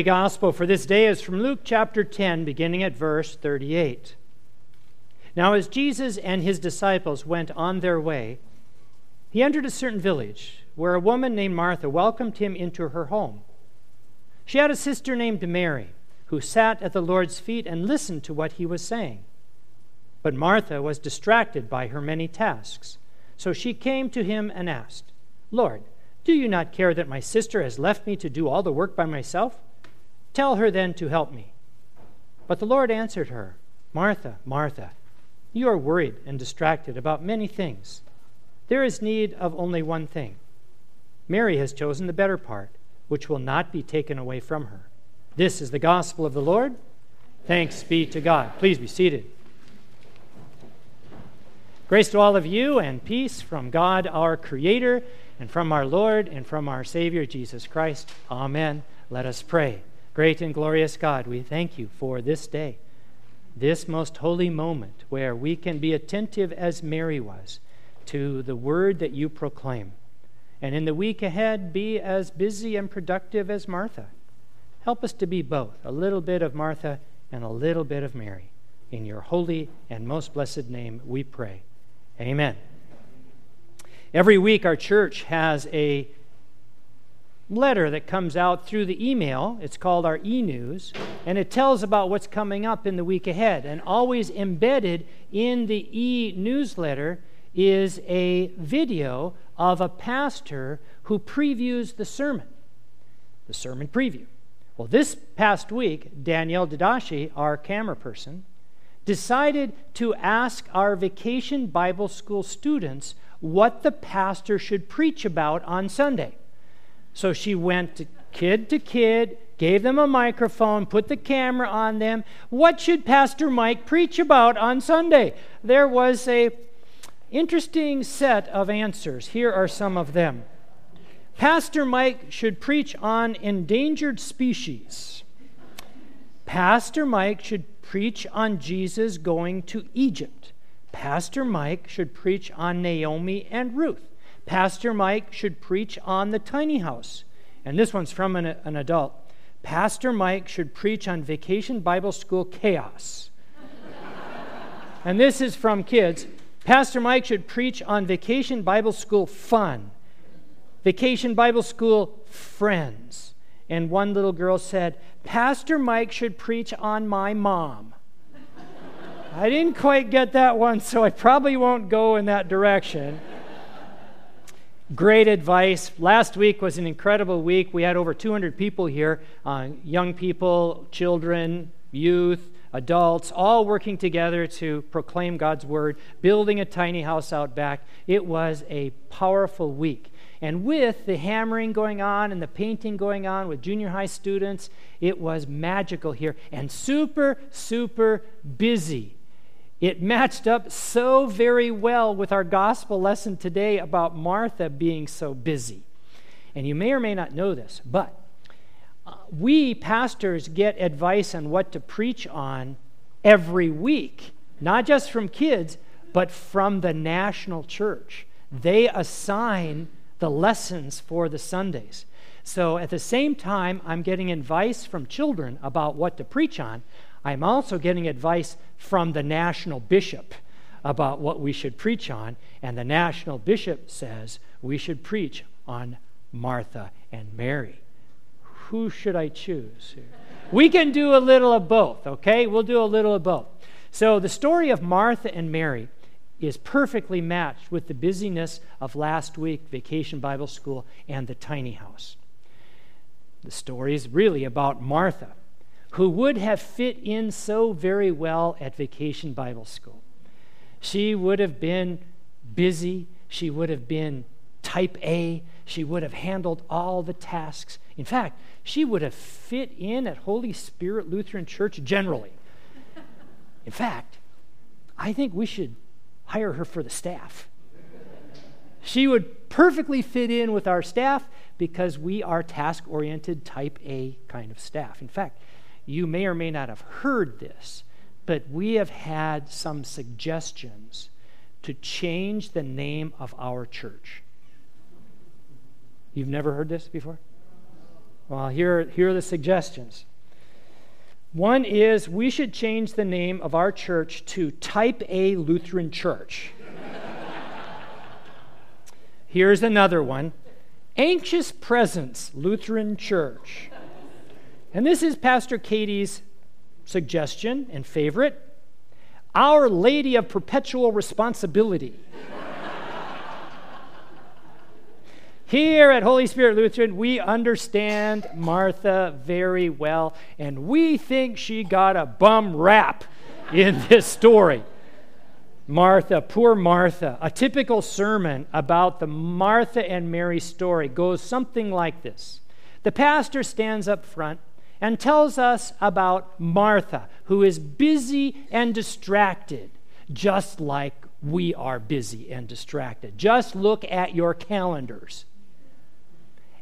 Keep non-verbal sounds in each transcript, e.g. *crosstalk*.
The gospel for this day is from Luke chapter 10, beginning at verse 38. Now, as Jesus and his disciples went on their way, he entered a certain village where a woman named Martha welcomed him into her home. She had a sister named Mary who sat at the Lord's feet and listened to what he was saying. But Martha was distracted by her many tasks. So she came to him and asked, Lord, do you not care that my sister has left me to do all the work by myself? Tell her then to help me. But the Lord answered her, Martha, Martha, you are worried and distracted about many things. There is need of only one thing. Mary has chosen the better part, which will not be taken away from her. This is the gospel of the Lord. Thanks be to God. Please be seated. Grace to all of you and peace from God our Creator and from our Lord and from our Savior Jesus Christ. Amen. Let us pray. Great and glorious God, we thank you for this day, this most holy moment where we can be attentive as Mary was to the word that you proclaim. And in the week ahead, be as busy and productive as Martha. Help us to be both, a little bit of Martha and a little bit of Mary. In your holy and most blessed name we pray. Amen. Every week, our church has a letter that comes out through the email. It's called our e news, and it tells about what's coming up in the week ahead. And always embedded in the e newsletter is a video of a pastor who previews the sermon, the sermon preview. Well, this past week, Danielle Dadashi, our camera person, decided to ask our vacation Bible school students what the pastor should preach about on Sunday. So she went to kid to kid, gave them a microphone, put the camera on them. What should Pastor Mike preach about on Sunday? There was a interesting set of answers. Here are some of them. Pastor Mike should preach on endangered species. Pastor Mike should preach on Jesus going to Egypt. Pastor Mike should preach on Naomi and Ruth. Pastor Mike should preach on the tiny house. And this one's from an, an adult. Pastor Mike should preach on Vacation Bible School chaos. and this is from kids. Pastor Mike should preach on Vacation Bible School fun. Vacation Bible School friends. And one little girl said, Pastor Mike should preach on my mom. I didn't quite get that one, so I probably won't go in that direction. Great advice. Last week was an incredible week. We had over 200 people here uh, young people, children, youth, adults, all working together to proclaim God's word, building a tiny house out back. It was a powerful week. And with the hammering going on and the painting going on with junior high students, it was magical here and super, super busy. It matched up so very well with our gospel lesson today about Martha being so busy. And you may or may not know this, but uh, we pastors get advice on what to preach on every week, not just from kids, but from the national church. They assign the lessons for the Sundays. So at the same time, I'm getting advice from children about what to preach on. I'm also getting advice from the national bishop about what we should preach on, and the national bishop says we should preach on Martha and Mary. Who should I choose? We can do a little of both, okay? We'll do a little of both. So, the story of Martha and Mary is perfectly matched with the busyness of last week, Vacation Bible School, and the tiny house. The story is really about Martha who would have fit in so very well at Vacation Bible School. She would have been busy, she would have been type A, she would have handled all the tasks. In fact, she would have fit in at Holy Spirit Lutheran Church generally. In fact, I think we should hire her for the staff. She would perfectly fit in with our staff because we are task oriented, type A kind of staff. In fact, you may or may not have heard this, but we have had some suggestions to change the name of our church. You've never heard this before? Well, here, here are the suggestions. One is we should change the name of our church to Type A Lutheran Church. Here's another one Anxious Presence Lutheran Church. And this is Pastor Katie's suggestion and favorite Our Lady of Perpetual Responsibility. Here at Holy Spirit Lutheran, we understand Martha very well, and we think she got a bum rap in this story. Martha, poor Martha. A typical sermon about the Martha and Mary story goes something like this The pastor stands up front and tells us about Martha, who is busy and distracted, just like we are busy and distracted. Just look at your calendars.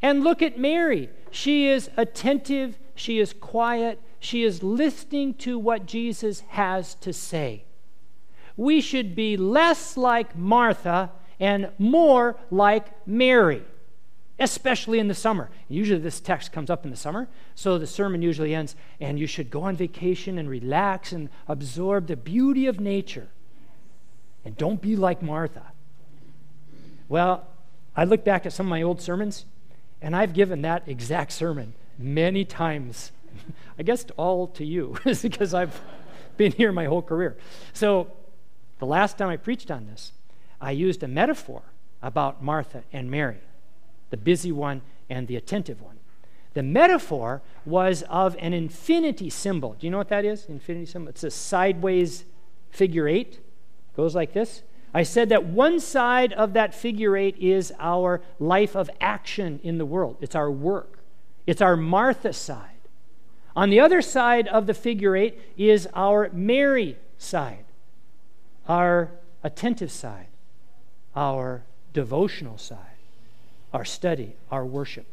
And look at Mary. She is attentive, she is quiet, she is listening to what Jesus has to say. We should be less like Martha and more like Mary, especially in the summer. Usually, this text comes up in the summer, so the sermon usually ends, and you should go on vacation and relax and absorb the beauty of nature. And don't be like Martha. Well, I look back at some of my old sermons, and I've given that exact sermon many times. *laughs* I guess all to you, *laughs* because I've been here my whole career. So, the last time I preached on this, I used a metaphor about Martha and Mary, the busy one and the attentive one. The metaphor was of an infinity symbol. Do you know what that is? Infinity symbol? It's a sideways figure eight. It Goes like this. I said that one side of that figure eight is our life of action in the world, it's our work, it's our Martha side. On the other side of the figure eight is our Mary side, our attentive side, our devotional side, our study, our worship.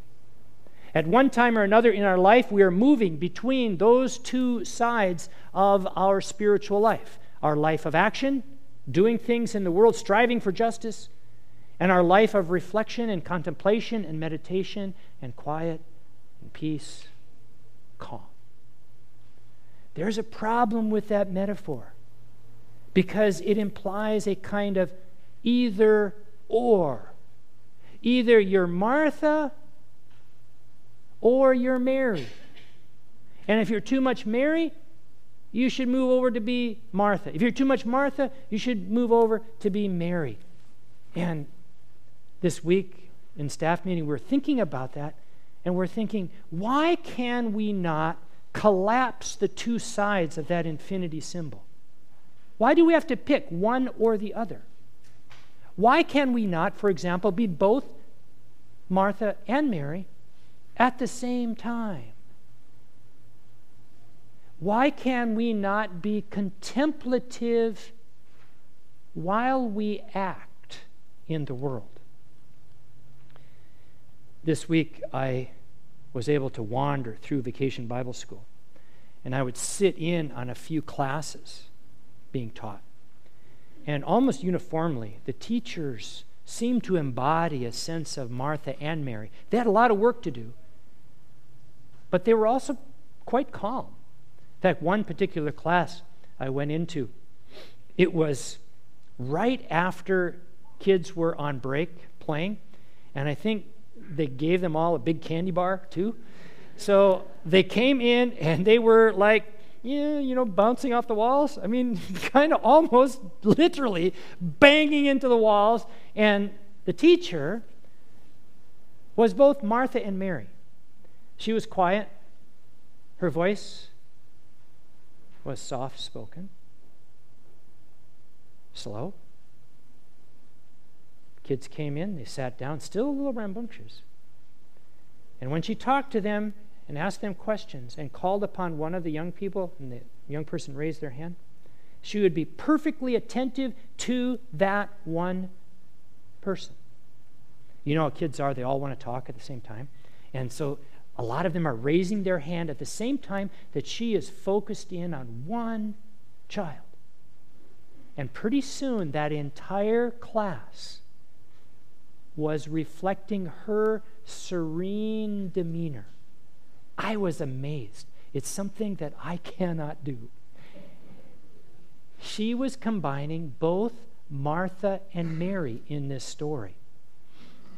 At one time or another in our life, we are moving between those two sides of our spiritual life our life of action doing things in the world, striving for justice, and our life of reflection and contemplation and meditation and quiet and peace, calm. There's a problem with that metaphor because it implies a kind of either or. Either you're Martha or you're Mary. And if you're too much Mary, you should move over to be Martha. If you're too much Martha, you should move over to be Mary. And this week in staff meeting, we're thinking about that, and we're thinking, why can we not collapse the two sides of that infinity symbol? Why do we have to pick one or the other? Why can we not, for example, be both Martha and Mary at the same time? Why can we not be contemplative while we act in the world? This week, I was able to wander through Vacation Bible School, and I would sit in on a few classes being taught. And almost uniformly, the teachers seemed to embody a sense of Martha and Mary. They had a lot of work to do, but they were also quite calm In fact, one particular class I went into, it was right after kids were on break playing, and I think they gave them all a big candy bar too. So they came in and they were like, yeah, you know, bouncing off the walls. I mean, *laughs* kind of almost literally banging into the walls. And the teacher was both Martha and Mary. She was quiet. Her voice was soft spoken, slow. Kids came in, they sat down, still a little rambunctious. And when she talked to them and asked them questions and called upon one of the young people, and the young person raised their hand, she would be perfectly attentive to that one person. You know how kids are, they all want to talk at the same time. And so a lot of them are raising their hand at the same time that she is focused in on one child. And pretty soon, that entire class was reflecting her serene demeanor I was amazed. It's something that I cannot do. She was combining both Martha and Mary in this story.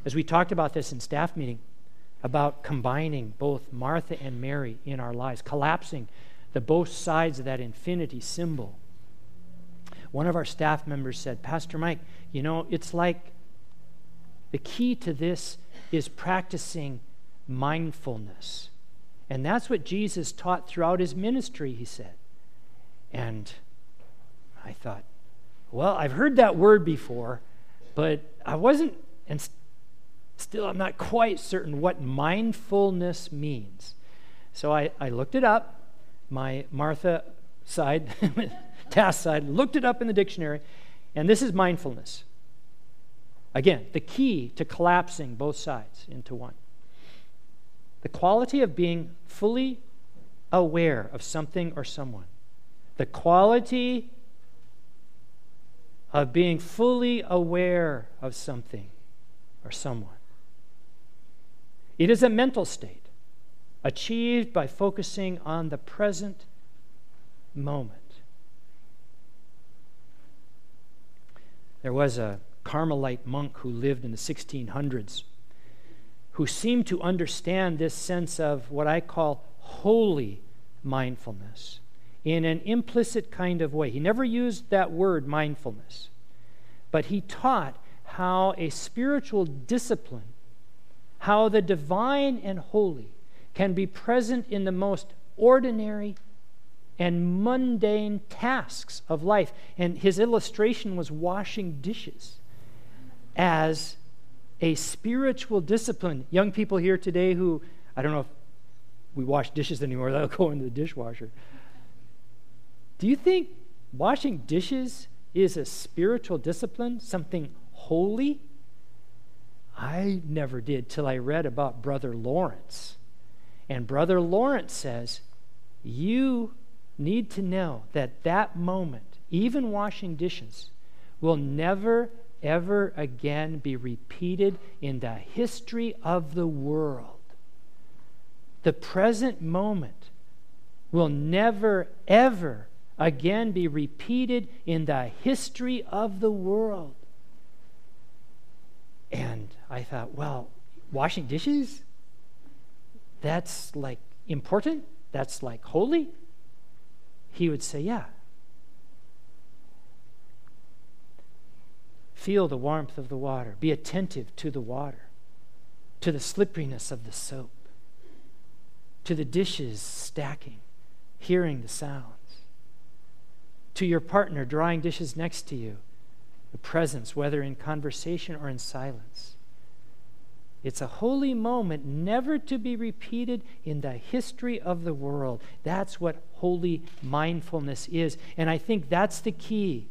As we talked about this in staff meeting, about combining both Martha and Mary in our lives, collapsing the both sides of that infinity symbol. One of our staff members said, Pastor Mike, you know, it's like the key to this is practicing mindfulness. And that's what Jesus taught throughout his ministry, he said. And I thought, well, I've heard that word before, but I wasn't, and still I'm not quite certain what mindfulness means. So I, I looked it up, my Martha side, *laughs* task side, looked it up in the dictionary, and this is mindfulness. Again, the key to collapsing both sides into one. The quality of being fully aware of something or someone. The quality of being fully aware of something or someone. It is a mental state achieved by focusing on the present moment. There was a Carmelite monk who lived in the 1600s who seemed to understand this sense of what I call holy mindfulness in an implicit kind of way. He never used that word mindfulness, but he taught how a spiritual discipline how the divine and holy can be present in the most ordinary and mundane tasks of life. And his illustration was washing dishes as a spiritual discipline. Young people here today who, I don't know if we wash dishes anymore, they'll *laughs* go into the dishwasher. Do you think washing dishes is a spiritual discipline, something holy? I never did till I read about Brother Lawrence. And Brother Lawrence says, You need to know that that moment, even washing dishes, will never, ever again be repeated in the history of the world. The present moment will never, ever again be repeated in the history of the world. And I thought, well, washing dishes? That's like important? That's like holy? He would say, yeah. Feel the warmth of the water. Be attentive to the water, to the slipperiness of the soap, to the dishes stacking, hearing the sounds, to your partner drying dishes next to you, the presence, whether in conversation or in silence. It's a holy moment never to be repeated in the history of the world. That's what holy mindfulness is. And I think that's the key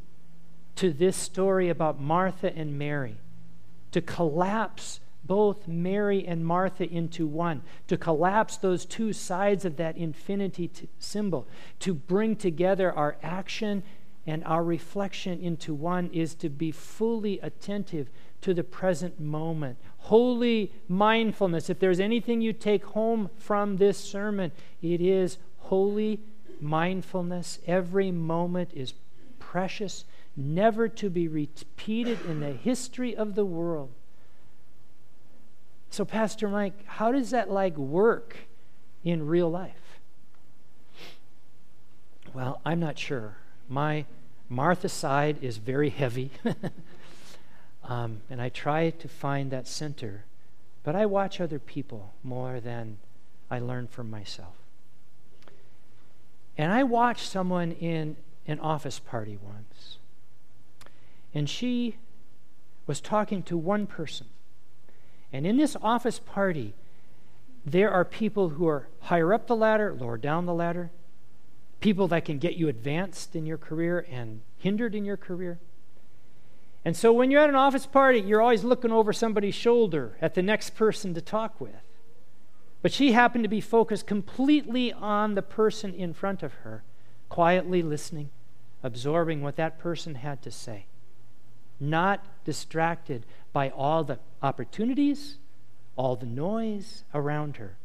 to this story about Martha and Mary to collapse both Mary and Martha into one, to collapse those two sides of that infinity t- symbol, to bring together our action and our reflection into one is to be fully attentive to the present moment. Holy mindfulness. If there's anything you take home from this sermon, it is holy mindfulness. Every moment is precious, never to be repeated in the history of the world. So, Pastor Mike, how does that like work in real life? Well, I'm not sure. My Martha side is very heavy, *laughs* um, and I try to find that center, but I watch other people more than I learn from myself. And I watched someone in an office party once, and she was talking to one person. And in this office party, there are people who are higher up the ladder, lower down the ladder, people that can get you advanced in your career and hindered in your career. And so when you're at an office party, you're always looking over somebody's shoulder at the next person to talk with. But she happened to be focused completely on the person in front of her, quietly listening, absorbing what that person had to say, not distracted by all the opportunities, all the noise around her.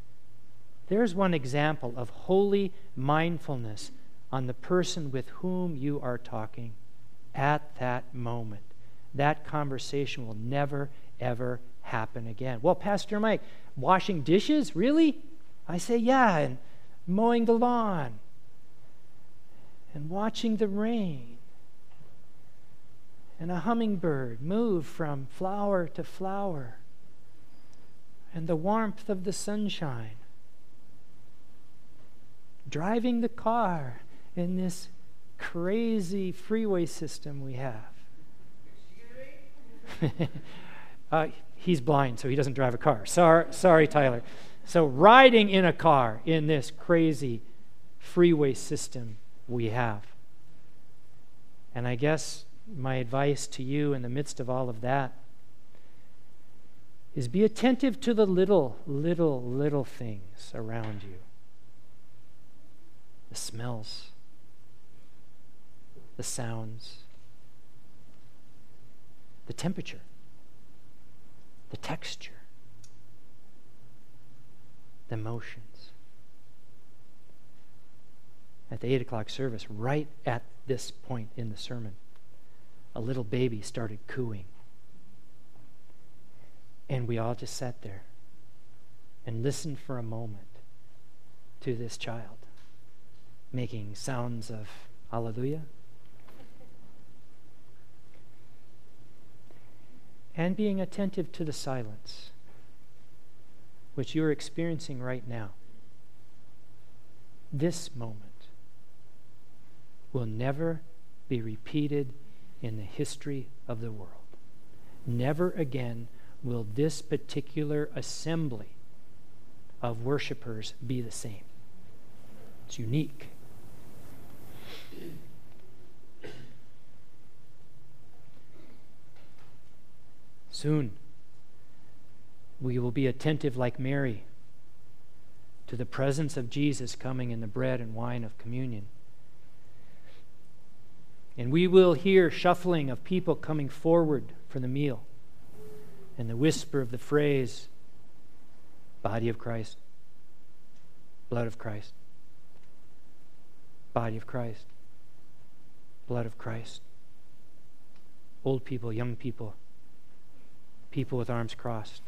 There's one example of holy mindfulness on the person with whom you are talking at that moment. That conversation will never, ever happen again. Well, Pastor Mike, washing dishes? Really? I say, yeah, and mowing the lawn, and watching the rain, and a hummingbird move from flower to flower, and the warmth of the sunshine, driving the car in this crazy freeway system we have. *laughs* uh, he's blind, so he doesn't drive a car. Sorry, sorry, Tyler. So, riding in a car in this crazy freeway system we have. And I guess my advice to you in the midst of all of that is be attentive to the little, little, little things around you the smells, the sounds, the temperature, the texture, the motions. At the 8 o'clock service, right at this point in the sermon, a little baby started cooing. And we all just sat there and listened for a moment to this child making sounds of hallelujah. And being attentive to the silence which you're experiencing right now. This moment will never be repeated in the history of the world. Never again will this particular assembly of worshipers be the same. It's unique. Soon, we will be attentive like Mary to the presence of Jesus coming in the bread and wine of communion. And we will hear shuffling of people coming forward for the meal and the whisper of the phrase, Body of Christ, blood of Christ, body of Christ, blood of Christ. Old people, young people, people with arms crossed.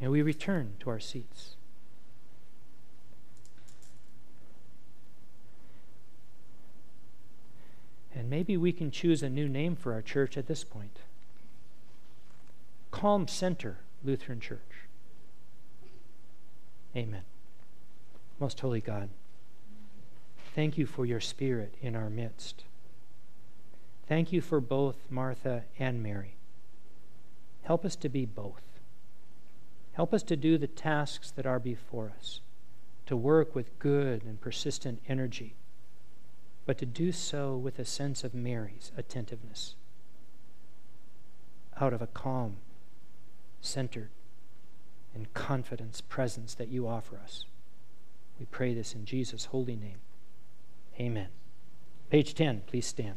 And we return to our seats. Maybe we can choose a new name for our church at this point Calm Center Lutheran Church. Amen. Most holy God, thank you for your Spirit in our midst. Thank you for both Martha and Mary. Help us to be both. Help us to do the tasks that are before us, to work with good and persistent energy, but to do so with a sense of Mary's attentiveness, out of a calm, centered, and confidence presence that you offer us. We pray this in Jesus' holy name. Amen. Page 10, please stand.